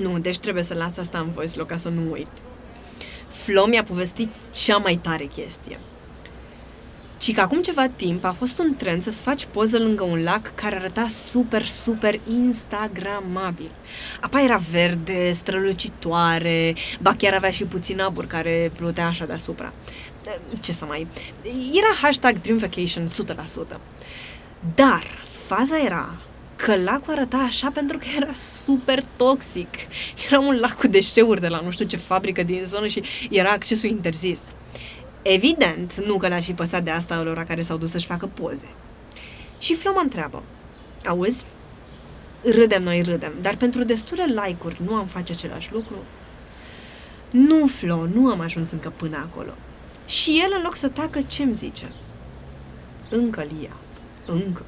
Nu, deci trebuie să las asta în voice loc ca să nu uit. Flo mi-a povestit cea mai tare chestie. Ci că acum ceva timp a fost un trend să-ți faci poză lângă un lac care arăta super, super instagramabil. Apa era verde, strălucitoare, ba chiar avea și puțin abur care plutea așa deasupra. Ce să mai... Era hashtag Dream Vacation 100%. Dar faza era că lacul arăta așa pentru că era super toxic. Era un lac cu deșeuri de la nu știu ce fabrică din zonă și era accesul interzis. Evident, nu că le-ar fi păsat de asta lor care s-au dus să-și facă poze. Și Flo mă întreabă, auzi, râdem noi, râdem, dar pentru destule like-uri nu am face același lucru? Nu, Flo, nu am ajuns încă până acolo. Și el, în loc să tacă, ce-mi zice? Încă, Lia, încă.